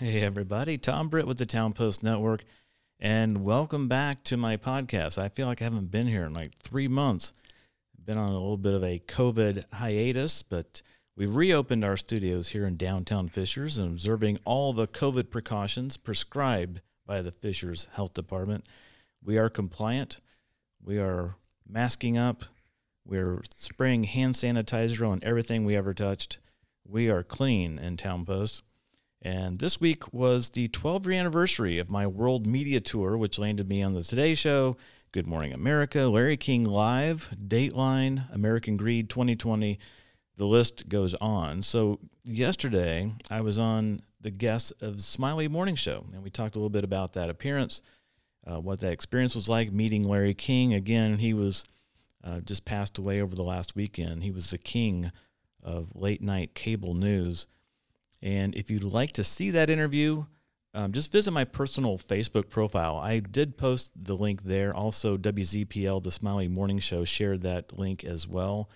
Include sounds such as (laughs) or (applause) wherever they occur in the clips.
Hey, everybody. Tom Britt with the Town Post Network, and welcome back to my podcast. I feel like I haven't been here in like three months. Been on a little bit of a COVID hiatus, but we reopened our studios here in downtown Fishers and observing all the COVID precautions prescribed by the Fishers Health Department. We are compliant. We are masking up. We're spraying hand sanitizer on everything we ever touched. We are clean in Town Post. And this week was the 12 year anniversary of my world media tour, which landed me on the Today Show, Good Morning America, Larry King Live, Dateline, American Greed 2020. The list goes on. So, yesterday I was on the guest of Smiley Morning Show, and we talked a little bit about that appearance, uh, what that experience was like meeting Larry King. Again, he was uh, just passed away over the last weekend. He was the king of late night cable news. And if you'd like to see that interview, um, just visit my personal Facebook profile. I did post the link there. Also, WZPL, the Smiley Morning Show, shared that link as well.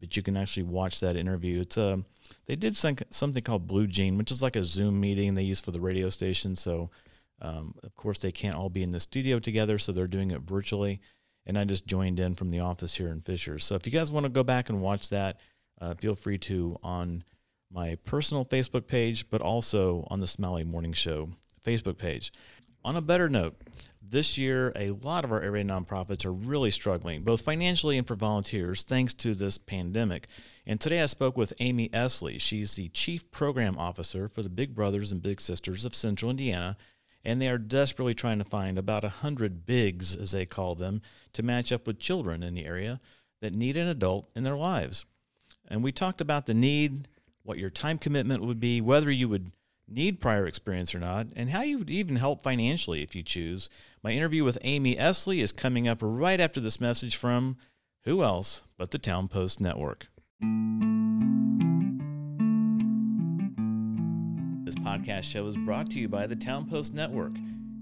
But you can actually watch that interview. It's a um, they did some, something called Blue Jean, which is like a Zoom meeting they use for the radio station. So, um, of course, they can't all be in the studio together, so they're doing it virtually. And I just joined in from the office here in Fishers. So if you guys want to go back and watch that, uh, feel free to on my personal Facebook page, but also on the Smiley Morning Show Facebook page. On a better note, this year, a lot of our area nonprofits are really struggling, both financially and for volunteers, thanks to this pandemic. And today I spoke with Amy Esley. She's the Chief Program Officer for the Big Brothers and Big Sisters of Central Indiana, and they are desperately trying to find about a hundred bigs, as they call them, to match up with children in the area that need an adult in their lives. And we talked about the need, what your time commitment would be, whether you would need prior experience or not, and how you would even help financially if you choose. My interview with Amy Esley is coming up right after this message from who else but the Town Post Network. This podcast show is brought to you by the Town Post Network.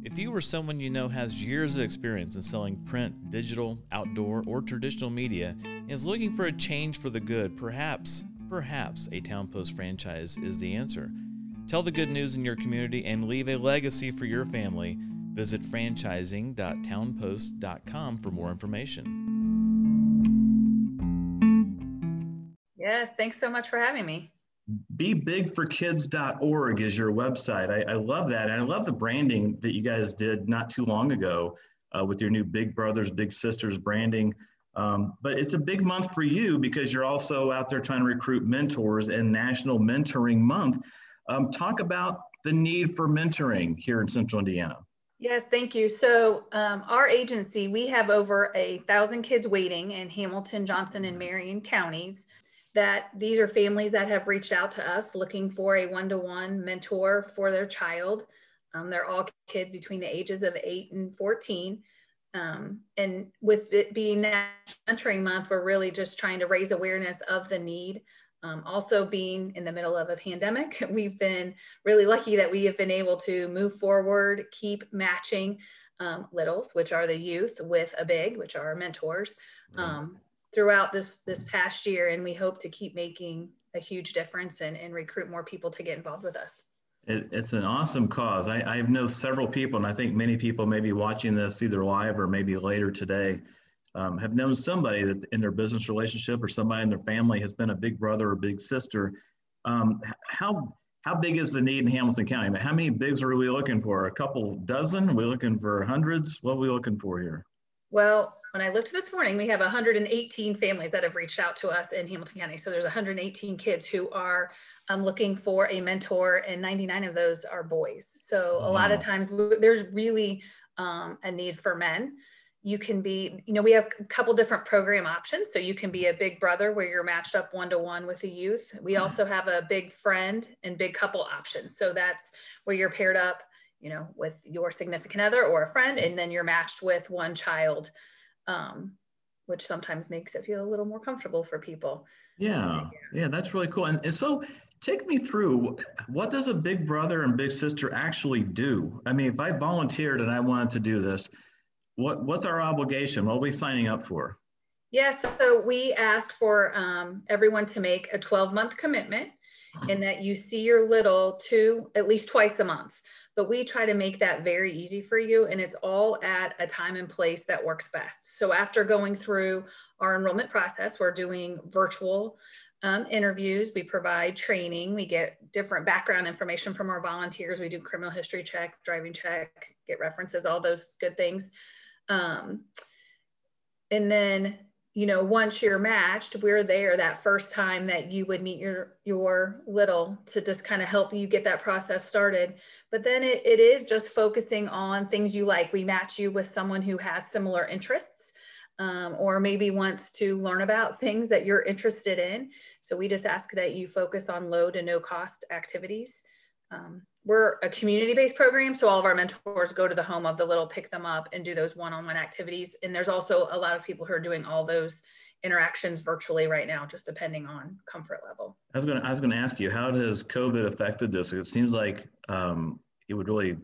If you or someone you know has years of experience in selling print, digital, outdoor, or traditional media and is looking for a change for the good, perhaps, perhaps a Town Post franchise is the answer. Tell the good news in your community and leave a legacy for your family. Visit franchising.townpost.com for more information. Yes, thanks so much for having me bebigforkids.org is your website. I, I, love that. And I love the branding that you guys did not too long ago uh, with your new Big Brothers, Big Sisters branding. Um, but it's a big month for you because you're also out there trying to recruit mentors in National Mentoring Month. Um, talk about the need for mentoring here in Central Indiana. Yes, thank you. So, um, our agency, we have over a thousand kids waiting in Hamilton, Johnson, and Marion counties that these are families that have reached out to us looking for a one-to-one mentor for their child. Um, they're all kids between the ages of 8 and 14. Um, and with it being National Mentoring Month, we're really just trying to raise awareness of the need. Um, also being in the middle of a pandemic, (laughs) we've been really lucky that we have been able to move forward, keep matching um, littles, which are the youth, with a big, which are our mentors. Um, throughout this this past year and we hope to keep making a huge difference and, and recruit more people to get involved with us it, it's an awesome cause. I, I know several people and i think many people may be watching this either live or maybe later today um, have known somebody that in their business relationship or somebody in their family has been a big brother or big sister. Um, how how big is the need in hamilton county? How many bigs are we looking for? A couple dozen? Are we looking for hundreds? What are we looking for here well when I looked this morning, we have 118 families that have reached out to us in Hamilton County. So there's 118 kids who are um, looking for a mentor, and 99 of those are boys. So a lot of times there's really um, a need for men. You can be, you know, we have a couple different program options. So you can be a big brother where you're matched up one to one with a youth. We mm-hmm. also have a big friend and big couple options. So that's where you're paired up you know, with your significant other or a friend, and then you're matched with one child um, which sometimes makes it feel a little more comfortable for people. Yeah, yeah, that's really cool. And, and so, take me through what does a big brother and big sister actually do? I mean, if I volunteered and I wanted to do this, what what's our obligation? What are we signing up for? Yeah, so we ask for um, everyone to make a 12 month commitment and that you see your little two at least twice a month. But we try to make that very easy for you, and it's all at a time and place that works best. So after going through our enrollment process, we're doing virtual um, interviews, we provide training, we get different background information from our volunteers, we do criminal history check, driving check, get references, all those good things. Um, and then you know once you're matched we're there that first time that you would meet your your little to just kind of help you get that process started. But then it, it is just focusing on things you like. We match you with someone who has similar interests um, or maybe wants to learn about things that you're interested in. So we just ask that you focus on low to no cost activities um, we're a community-based program, so all of our mentors go to the home of the little, pick them up, and do those one-on-one activities. And there's also a lot of people who are doing all those interactions virtually right now, just depending on comfort level. I was going to I was going to ask you, how has COVID affected this? It seems like um, it would really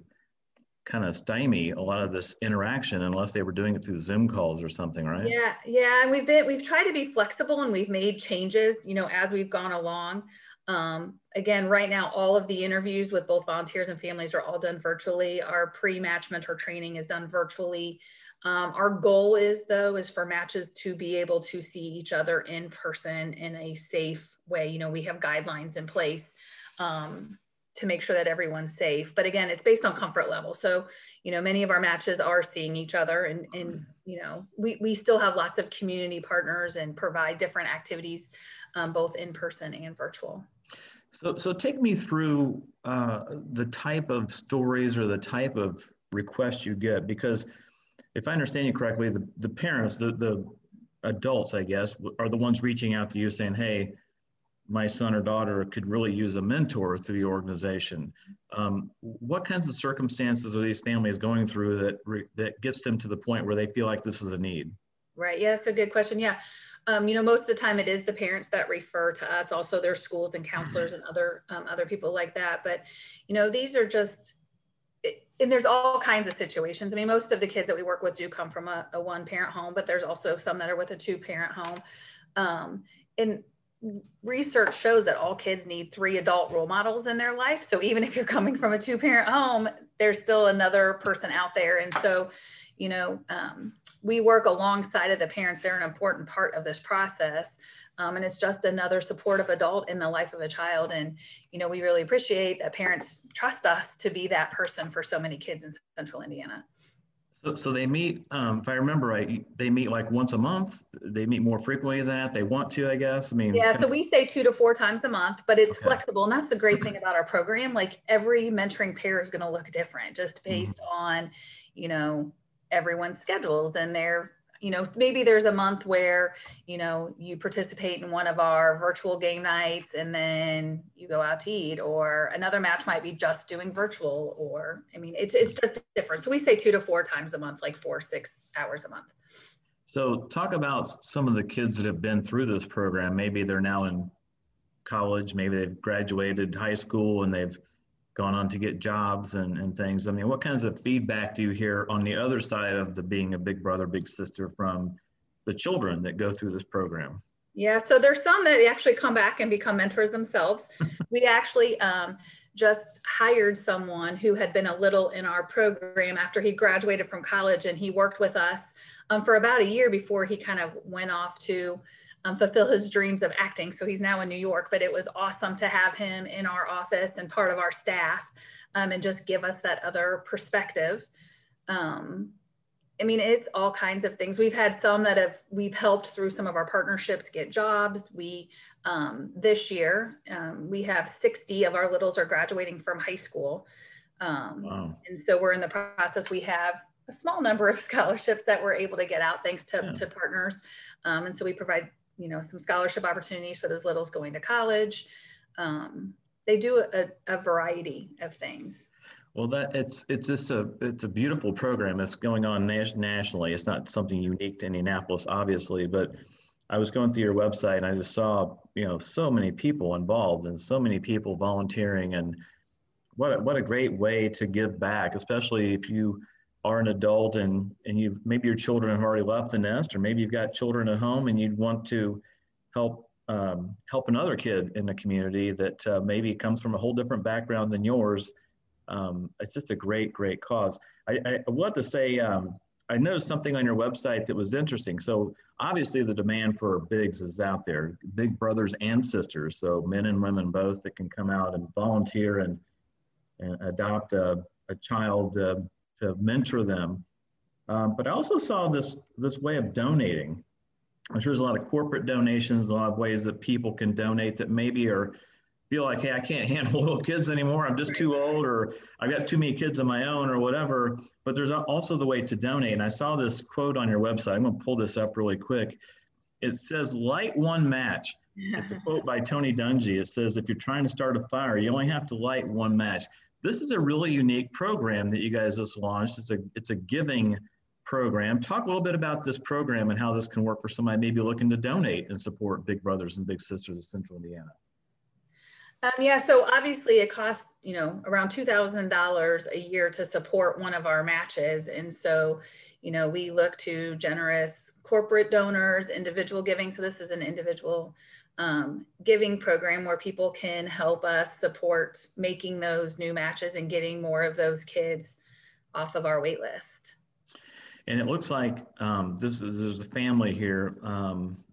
kind of stymie a lot of this interaction unless they were doing it through Zoom calls or something, right? Yeah, yeah, and we've been we've tried to be flexible and we've made changes, you know, as we've gone along. Um, again, right now, all of the interviews with both volunteers and families are all done virtually. Our pre-match mentor training is done virtually. Um, our goal is though, is for matches to be able to see each other in person in a safe way. You know, we have guidelines in place um, to make sure that everyone's safe. But again, it's based on comfort level. So, you know, many of our matches are seeing each other and, and you know, we, we still have lots of community partners and provide different activities, um, both in person and virtual. So, so take me through uh, the type of stories or the type of requests you get, because if I understand you correctly, the, the parents, the, the adults, I guess, are the ones reaching out to you saying, hey, my son or daughter could really use a mentor through your organization. Um, what kinds of circumstances are these families going through that, that gets them to the point where they feel like this is a need? Right. Yeah, that's a good question. Yeah. Um, you know, most of the time it is the parents that refer to us. Also, their schools and counselors and other um, other people like that. But you know, these are just and there's all kinds of situations. I mean, most of the kids that we work with do come from a, a one parent home, but there's also some that are with a two parent home. Um, and research shows that all kids need three adult role models in their life. So even if you're coming from a two parent home, there's still another person out there. And so, you know, um, we work alongside of the parents. They're an important part of this process. Um, and it's just another supportive adult in the life of a child. And, you know, we really appreciate that parents trust us to be that person for so many kids in central Indiana. So, so they meet, um, if I remember right, they meet like once a month. They meet more frequently than that. They want to, I guess. I mean, yeah. So we say two to four times a month, but it's okay. flexible, and that's the great thing about our program. Like every mentoring pair is going to look different, just mm-hmm. based mm-hmm. on, you know, everyone's schedules and their you know maybe there's a month where you know you participate in one of our virtual game nights and then you go out to eat or another match might be just doing virtual or i mean it's, it's just different. So we say two to four times a month like four six hours a month. So talk about some of the kids that have been through this program. Maybe they're now in college maybe they've graduated high school and they've gone on to get jobs and, and things. I mean, what kinds of feedback do you hear on the other side of the being a big brother, big sister from the children that go through this program? Yeah, so there's some that actually come back and become mentors themselves. (laughs) we actually um, just hired someone who had been a little in our program after he graduated from college and he worked with us um, for about a year before he kind of went off to um, fulfill his dreams of acting. So he's now in New York, but it was awesome to have him in our office and part of our staff um, and just give us that other perspective. Um, I mean, it's all kinds of things. We've had some that have we've helped through some of our partnerships get jobs. We um, this year um, we have 60 of our littles are graduating from high school, um, wow. and so we're in the process. We have a small number of (laughs) scholarships that we're able to get out thanks to, yeah. to partners, um, and so we provide you know, some scholarship opportunities for those littles going to college. Um, they do a, a, variety of things. Well, that it's it's just a it's a beautiful program. It's going on nas- nationally. It's not something unique to Indianapolis, obviously, but I was going through your website and I just saw you know so many people involved and so many people volunteering and what a, what a great way to give back, especially if you are an adult and and you've maybe your children have already left the nest, or maybe you've got children at home and you'd want to help um, help another kid in the community that uh, maybe comes from a whole different background than yours. Um, it's just a great, great cause. I, I, want to say um, I noticed something on your website that was interesting. So obviously the demand for bigs is out there, big brothers and sisters. So men and women both that can come out and volunteer and, and adopt a, a child uh, to mentor them. Um, but I also saw this this way of donating. I'm sure there's a lot of corporate donations, a lot of ways that people can donate that maybe are feel like, hey, I can't (laughs) handle little kids anymore. I'm just too old, or I've got too many kids of my own, or whatever. But there's also the way to donate. And I saw this quote on your website. I'm going to pull this up really quick. It says, light one match. It's a (laughs) quote by Tony Dungy. It says, if you're trying to start a fire, you only have to light one match. This is a really unique program that you guys just launched. It's a, it's a giving program. Talk a little bit about this program and how this can work for somebody maybe looking to donate and support Big Brothers and Big Sisters of Central Indiana. Um, yeah, so obviously it costs, you know, around $2,000 a year to support one of our matches. And so, you know, we look to generous corporate donors, individual giving. So this is an individual um, giving program where people can help us support making those new matches and getting more of those kids off of our wait list. And it looks like um, this is there's a family here. Um,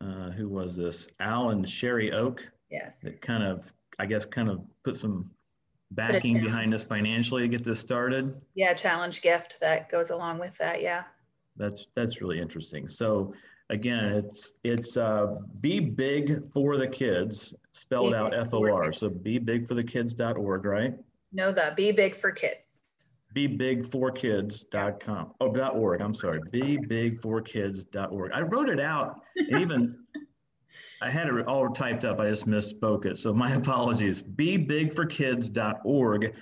uh, who was this? Al and Sherry Oak. Yes. That kind of, I guess, kind of put some backing put behind us financially to get this started. Yeah, challenge gift that goes along with that. Yeah. That's that's really interesting. So again, it's it's uh, be big for the kids spelled be out F O R. So be big for the kids.org, right? No, the be big for kids be big for kids.com oh dot org i'm sorry be big for kids.org i wrote it out even (laughs) i had it all typed up. I just misspoke it. So my (laughs) apologies. be big for kids.org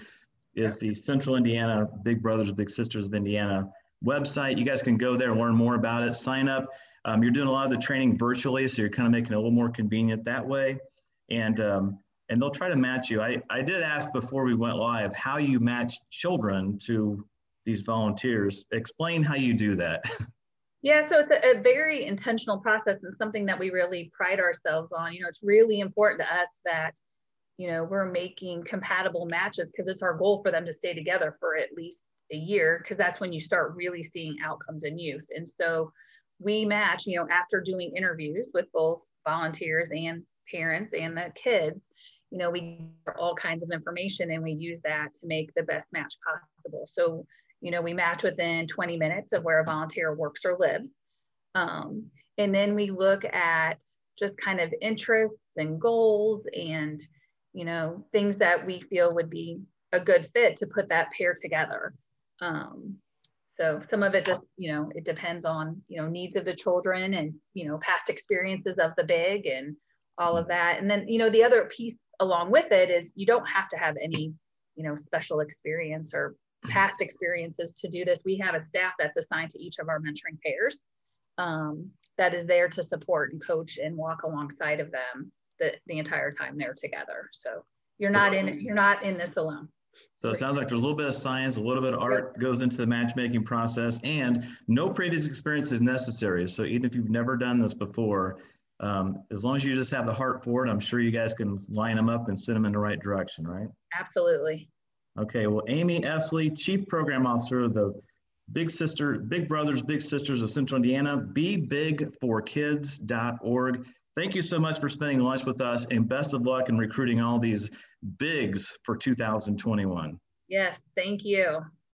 is the central indiana big brothers big sisters of indiana website. You guys can go there and learn more about it. Sign up. Um, you're doing a lot of the training virtually so you're kind of making it a little more convenient that way. And um, and they'll try to match you. I, I did ask before we went live how you match children to these volunteers. Explain how you do that. (laughs) Yeah, so it's a, a, very intentional process and something that we really pride ourselves on. You know, it's really important to us that, you know, we're making compatible matches because it's our goal for them to stay together for at least a year because that's when you start really seeing outcomes in youth. And so we match, you know, after doing interviews with both volunteers and parents and the kids you know, we get all kinds of information and we use that to make the best match possible. So, you know, we match within 20 minutes of where a volunteer works or lives. Um, and then we look at just kind of interests and goals and, you know, things that we feel would be a good fit to put that pair together. Um, so some of it just, you know, it depends on, you know, needs of the children and, you know, past experiences of the big and all of that. And then, you know, the other piece along with it is you don't have to have any you know special experience or past experiences to do this we have a staff that's assigned to each of our mentoring pairs um, that is there to support and coach and walk alongside of them the, the entire time they're together so you're not in you're not in this alone so it sounds like there's a little bit of science, a little bit of art goes into the matchmaking process, and no previous experience is necessary. So even if you've never done this before, um, as long as you just have the heart for it, I'm sure you guys can line them up and send them in the right direction, right? Absolutely. Okay, well, Amy Esley, Chief Program Officer of the Big Sister, Big Brothers, Big Sisters of Central Indiana, bebigforkids.org. Thank you so much for spending lunch with us and best of luck in recruiting all these bigs for 2021. Yes, thank you.